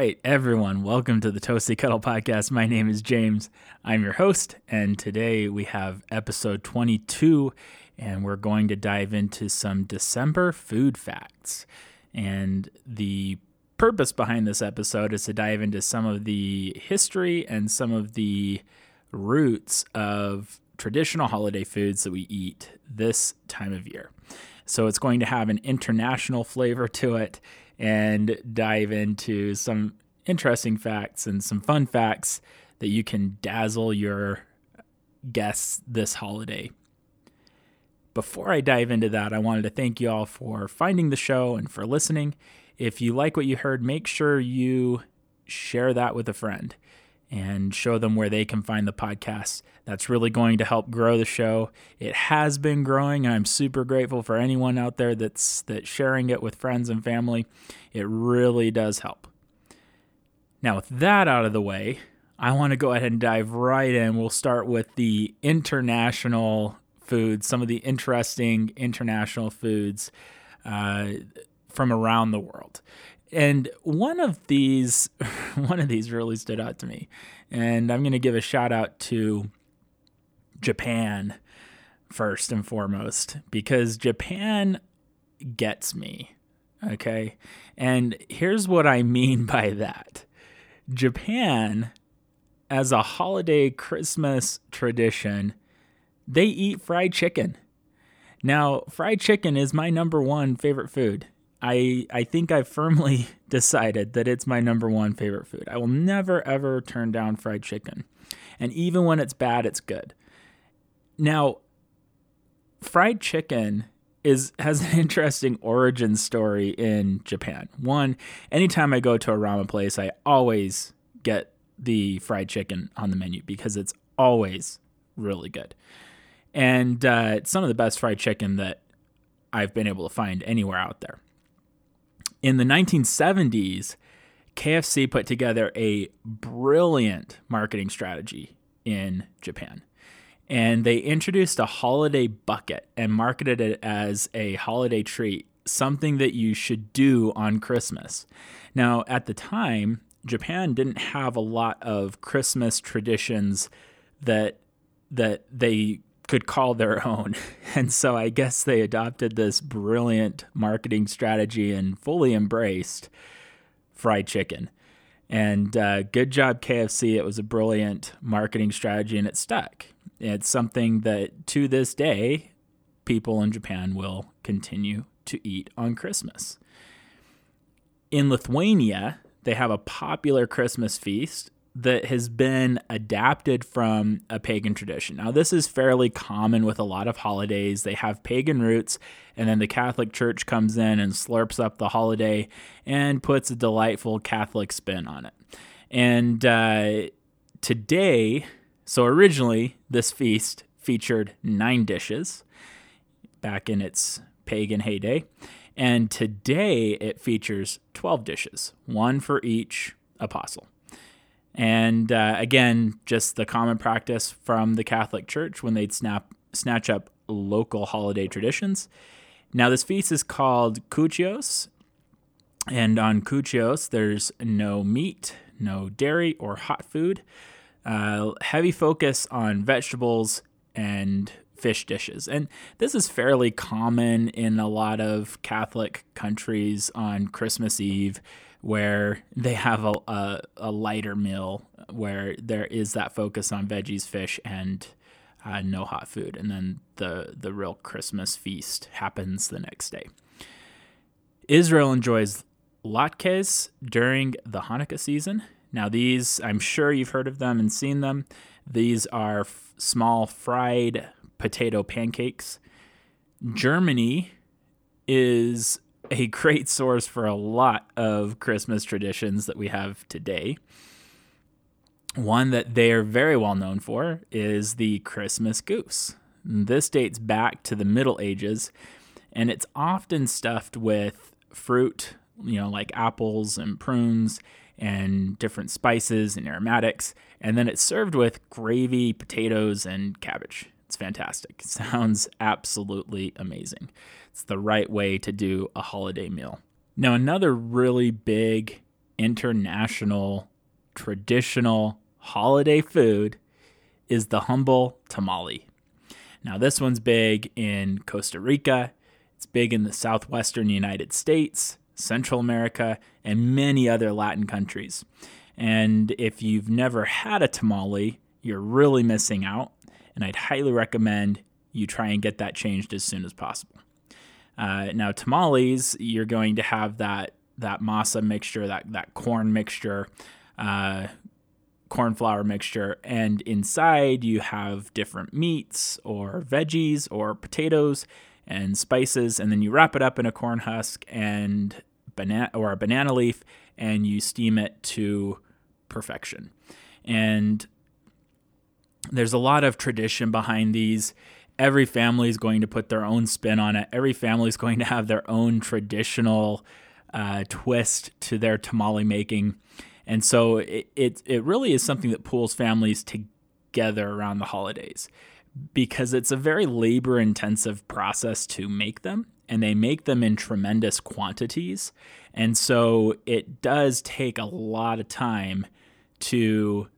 Right, everyone, welcome to the Toasty Kettle Podcast. My name is James. I'm your host, and today we have episode 22, and we're going to dive into some December food facts. And the purpose behind this episode is to dive into some of the history and some of the roots of traditional holiday foods that we eat this time of year. So it's going to have an international flavor to it and dive into some interesting facts and some fun facts that you can dazzle your guests this holiday. Before I dive into that, I wanted to thank you all for finding the show and for listening. If you like what you heard, make sure you share that with a friend and show them where they can find the podcast. That's really going to help grow the show. It has been growing, I'm super grateful for anyone out there that's that's sharing it with friends and family. It really does help. Now, with that out of the way, I want to go ahead and dive right in. We'll start with the international foods, some of the interesting international foods uh, from around the world. And one of these one of these really stood out to me. And i'm going to give a shout out to japan first and foremost because japan gets me okay? And here's what i mean by that. Japan as a holiday christmas tradition they eat fried chicken. Now fried chicken is my number one favorite food I I think I've firmly decided that it's my number one favorite food. I will never ever turn down fried chicken. And even when it's bad, it's good. Now, fried chicken is has an interesting origin story in Japan. One, anytime I go to a ramen place, I always get the fried chicken on the menu because it's always really good. And uh, it's some of the best fried chicken that I've been able to find anywhere out there in the 1970s, KFC put together a brilliant marketing strategy in Japan. And they introduced a holiday bucket and marketed it as a holiday treat, something that you should do on Christmas. Now, at the time, Japan didn't have a lot of Christmas traditions that that they could call their own. And so I guess they adopted this brilliant marketing strategy and fully embraced fried chicken. And uh, good job, KFC. It was a brilliant marketing strategy and it stuck. It's something that to this day, people in Japan will continue to eat on Christmas. In Lithuania, they have a popular Christmas feast that has been adapted from a pagan tradition. Now, this is fairly common with a lot of holidays. They have pagan roots, and then the Catholic Church comes in and slurps up the holiday and puts a delightful Catholic spin on it. And uh, today, so originally, this feast featured nine dishes back in its pagan heyday. And today it features 12 dishes, one for each apostle. And uh, again, just the common practice from the Catholic Church when they'd snap, snatch up local holiday traditions. Now, this feast is called Kūčios. And on Kūčios, there's no meat, no dairy or hot food, uh, heavy focus on vegetables and fish dishes. And this is fairly common in a lot of Catholic countries on Christmas Eve where they have a, a, a, lighter meal where there is that focus on veggies, fish, and uh, no hot food, and then the the real Christmas feast happens the next day. Israel enjoys latkes during the Hanukkah season. Now, these I'm sure you've heard of them and seen them. These are f- small fried potato pancakes. Germany is a great source for a lot of Christmas traditions that we have today. One that they are very well known for is the Christmas goose. This dates back to the Middle Ages, and it's often stuffed with fruit, you know, like apples and prunes and different spices and aromatics, and then it's served with gravy, potatoes, and cabbage. It's fantastic. It sounds absolutely amazing. It's the right way to do a holiday meal. Now, another really big international traditional holiday food is the humble tamale. Now, this one's big in Costa Rica, it's big in the southwestern United States, Central America, and many other Latin countries. And if you've never had a tamale, you're really missing out. And I'd highly recommend you try and get that changed as soon as possible. Uh, now, tamales, you're going to have that that masa mixture, that that corn mixture, uh, corn flour mixture, and inside you have different meats or veggies or potatoes and spices, and then you wrap it up in a corn husk and banana or a banana leaf, and you steam it to perfection. And there's a lot of tradition behind these. Every family is going to put their own spin on it. Every family is going to have their own traditional uh, twist to their tamale making. And so it, it, it really is something that pulls families together around the holidays because it's a very labor intensive process to make them and they make them in tremendous quantities. And so it does take a lot of time to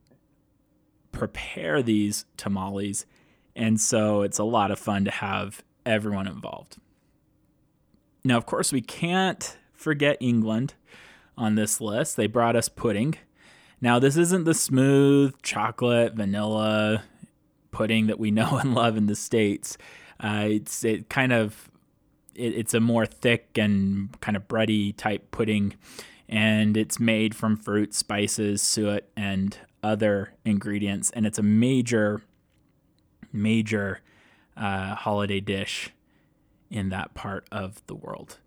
prepare these tamales. And so it's a lot of fun to have everyone involved. Now, of course, we can't forget England on this list. They brought us pudding. Now, this isn't the smooth chocolate, vanilla pudding that we know and love in the States. Uh, it's it kind of it, it's a more thick and kind of bready type pudding, and it's made from fruit, spices, suet, and other ingredients, and it's a major, major uh, holiday dish in that part of the world.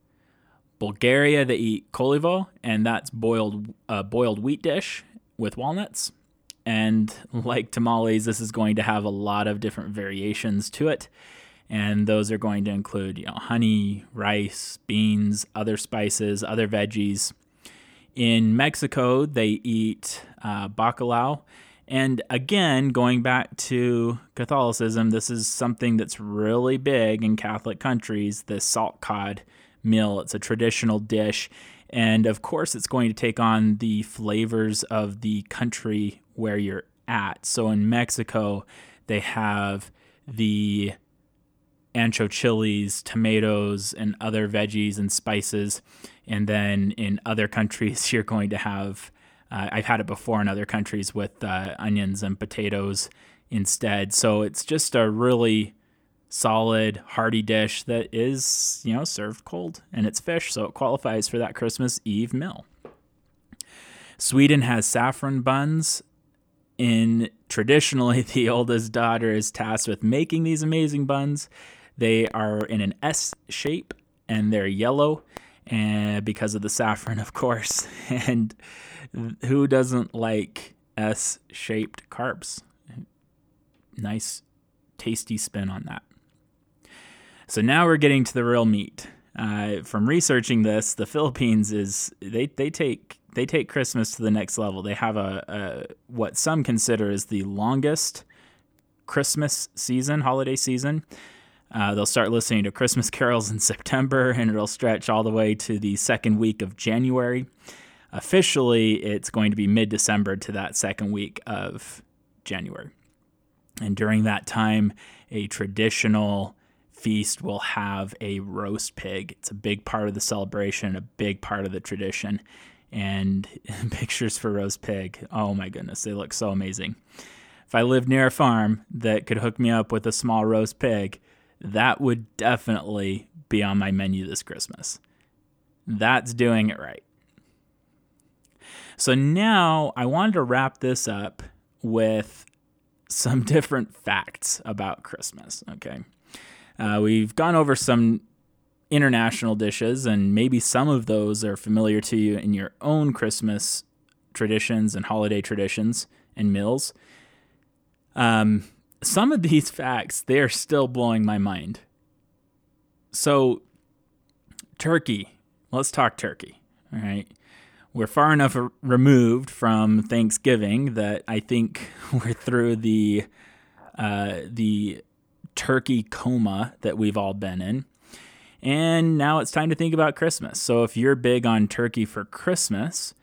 Bulgaria, they eat kolivo, and that's boiled uh, boiled wheat dish with walnuts. And like tamales, this is going to have a lot of different variations to it. And those are going to include, you know, honey, rice, beans, other spices, other veggies. In Mexico, they eat uh, bacalao. And again, going back to Catholicism, this is something that's really big in Catholic countries the salt cod meal. It's a traditional dish. And of course, it's going to take on the flavors of the country where you're at. So in Mexico, they have the ancho chilies, tomatoes, and other veggies and spices. And then in other countries, you're going to have, uh, I've had it before in other countries with uh, onions and potatoes instead. So it's just a really solid, hearty dish that is, you know, served cold and it's fish. So it qualifies for that Christmas Eve meal. Sweden has saffron buns in traditionally the oldest daughter is tasked with making these amazing buns they are in an S shape and they're yellow and because of the saffron of course and who doesn't like S shaped carbs nice tasty spin on that so now we're getting to the real meat uh, from researching this the Philippines is they they take they take Christmas to the next level. They have a, a what some consider is the longest Christmas season, holiday season. Uh, they'll start listening to Christmas carols in September, and it'll stretch all the way to the second week of January. Officially, it's going to be mid December to that second week of January. And during that time, a traditional feast will have a roast pig. It's a big part of the celebration, a big part of the tradition and pictures for roast pig. Oh my goodness, they look so amazing. If I lived near a farm that could hook me up with a small roast pig, that would definitely be on my menu this Christmas. That's doing it right. So now I wanted to wrap this up with some different facts about Christmas. Okay. Uh, we've gone over some international dishes, and maybe some of those are familiar to you in your own Christmas traditions and holiday traditions and meals. Um, some of these facts, they are still blowing my mind. So, turkey. Let's talk turkey. All right. We're far enough removed from Thanksgiving that I think we're through the uh, the turkey coma that we've all been in. And now it's time to think about Christmas. So if you're big on turkey for Christmas,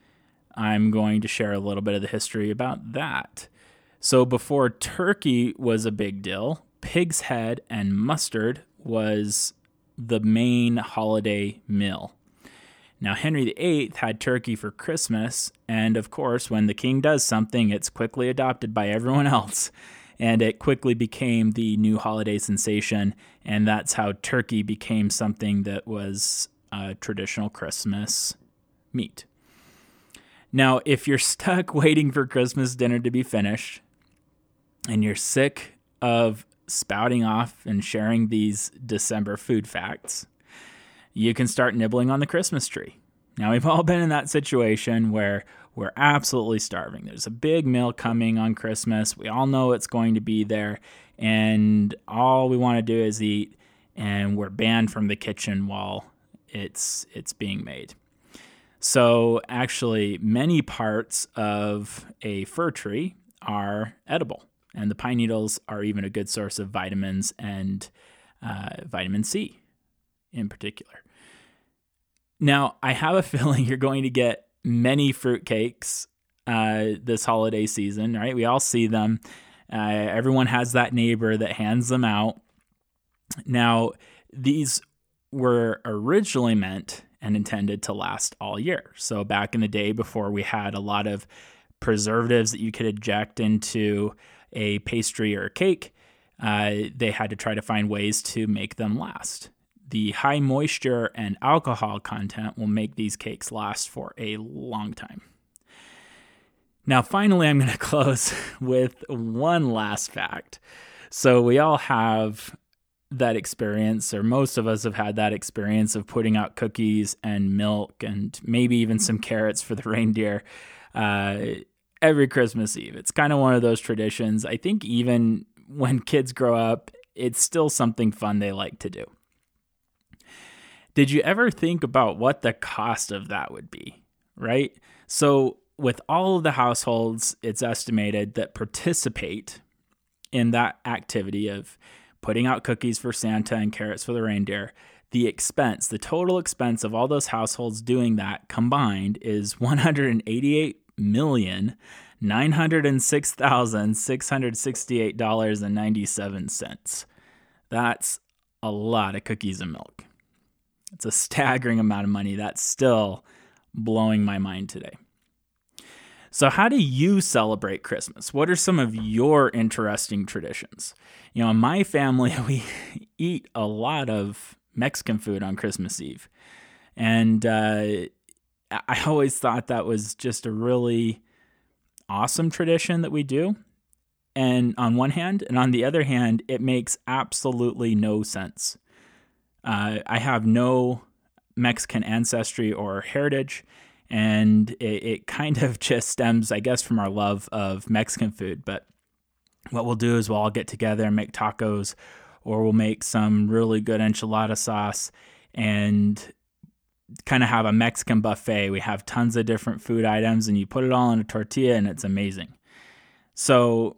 I'm going to share a little bit of the history about that. So, before turkey was a big deal, pig's head and mustard was the main holiday meal. Now, Henry VIII had turkey for Christmas, and of course, when the king does something, it's quickly adopted by everyone else, and it quickly became the new holiday sensation, and that's how turkey became something that was a traditional Christmas meat. Now, if you're stuck waiting for Christmas dinner to be finished, and you're sick of spouting off and sharing these December food facts, you can start nibbling on the Christmas tree. Now, we've all been in that situation where we're absolutely starving. There's a big meal coming on Christmas. We all know it's going to be there, and all we want to do is eat, and we're banned from the kitchen while it's it's being made. So, actually, many parts of a fir tree are edible. And the pine needles are even a good source of vitamins and uh, vitamin C in particular. Now, I have a feeling you're going to get many fruitcakes uh, this holiday season, right? We all see them. Uh, everyone has that neighbor that hands them out. Now, these were originally meant and intended to last all year. So, back in the day, before we had a lot of preservatives that you could inject into a pastry or a cake, uh, they had to try to find ways to make them last. The high moisture and alcohol content will make these cakes last for a long time. Now, finally, I'm going to close with one last fact. So, we all have that experience, or most of us have had that experience of putting out cookies and milk and maybe even some carrots for the reindeer. Uh, every Christmas Eve. It's kind of one of those traditions. I think even when kids grow up, it's still something fun they like to do. Did you ever think about what the cost of that would be? Right? So, with all of the households, it's estimated that participate in that activity of putting out cookies for Santa and carrots for the reindeer, the expense, the total expense of all those households doing that combined is 188 million nine hundred and six thousand six hundred sixty-eight dollars and ninety-seven cents. That's a lot of cookies and milk. It's a staggering amount of money. That's still blowing my mind today. So, how do you celebrate Christmas? What are some of your interesting traditions? You know, in my family, we eat a lot of Mexican food on Christmas Eve. And uh, I always thought that was just a really awesome tradition that we do. And on one hand, and on the other hand, it makes absolutely no sense. Uh, I have no Mexican ancestry or heritage, and it, it kind of just stems, I guess, from our love of Mexican food. But what we'll do is we'll all get together and make tacos, or we'll make some really good enchilada sauce and kind of have a Mexican buffet. We have tons of different food items, and you put it all in a tortilla, and it's amazing. So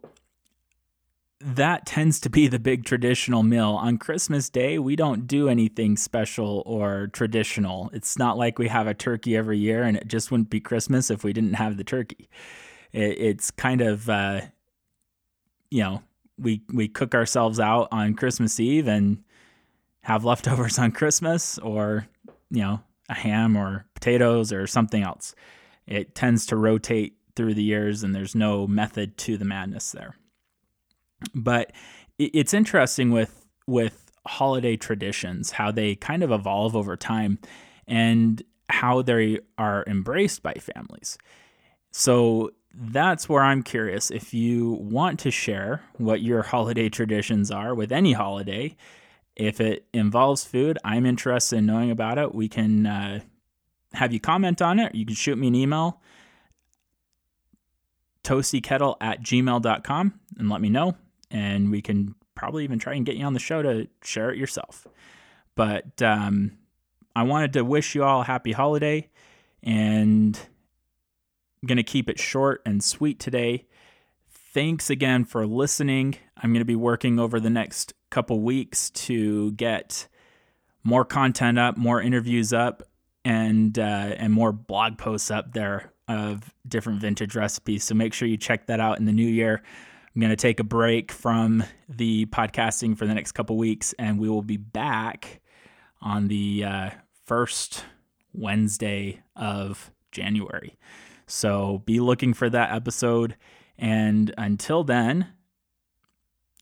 that tends to be the big traditional meal. On Christmas Day, we don't do anything special or traditional. It's not like we have a turkey every year, and it just wouldn't be Christmas if we didn't have the turkey. it's kind of, uh, you know, we we cook ourselves out on Christmas Eve and have leftovers on Christmas, or you know, a ham or potatoes or something else. It tends to rotate through the years, and there's no method to the madness there. But it's interesting with with holiday traditions how they kind of evolve over time and how they are embraced by families. So that's where I'm curious if you want to share what your holiday traditions are with any holiday if it involves food, I'm interested in knowing about it. We can uh, have you comment on it. You can shoot me an email, toastykettle at gmail.com, and let me know. And we can probably even try and get you on the show to share it yourself. But um, I wanted to wish you all a happy holiday and I'm going to keep it short and sweet today. Thanks again for listening. I'm going to be working over the next couple weeks to get more content up, more interviews up, and uh, and more blog posts up there of different vintage recipes. So make sure you check that out in the new year. I'm going to take a break from the podcasting for the next couple weeks, and we will be back on the uh, first Wednesday of January. So be looking for that episode. And until then,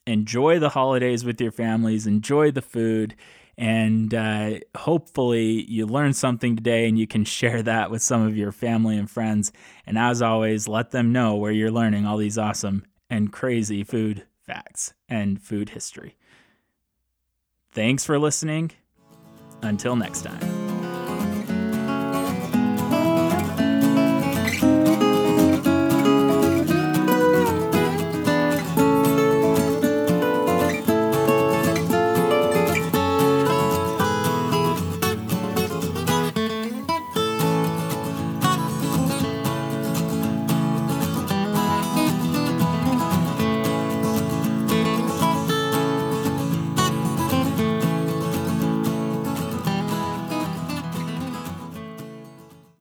enjoy the holidays with your families, enjoy the food, and uh, hopefully you learned something today and you can share that with some of your family and friends. And as always, let them know where you're learning all these awesome and crazy food facts and food history. Thanks for listening. Until next time.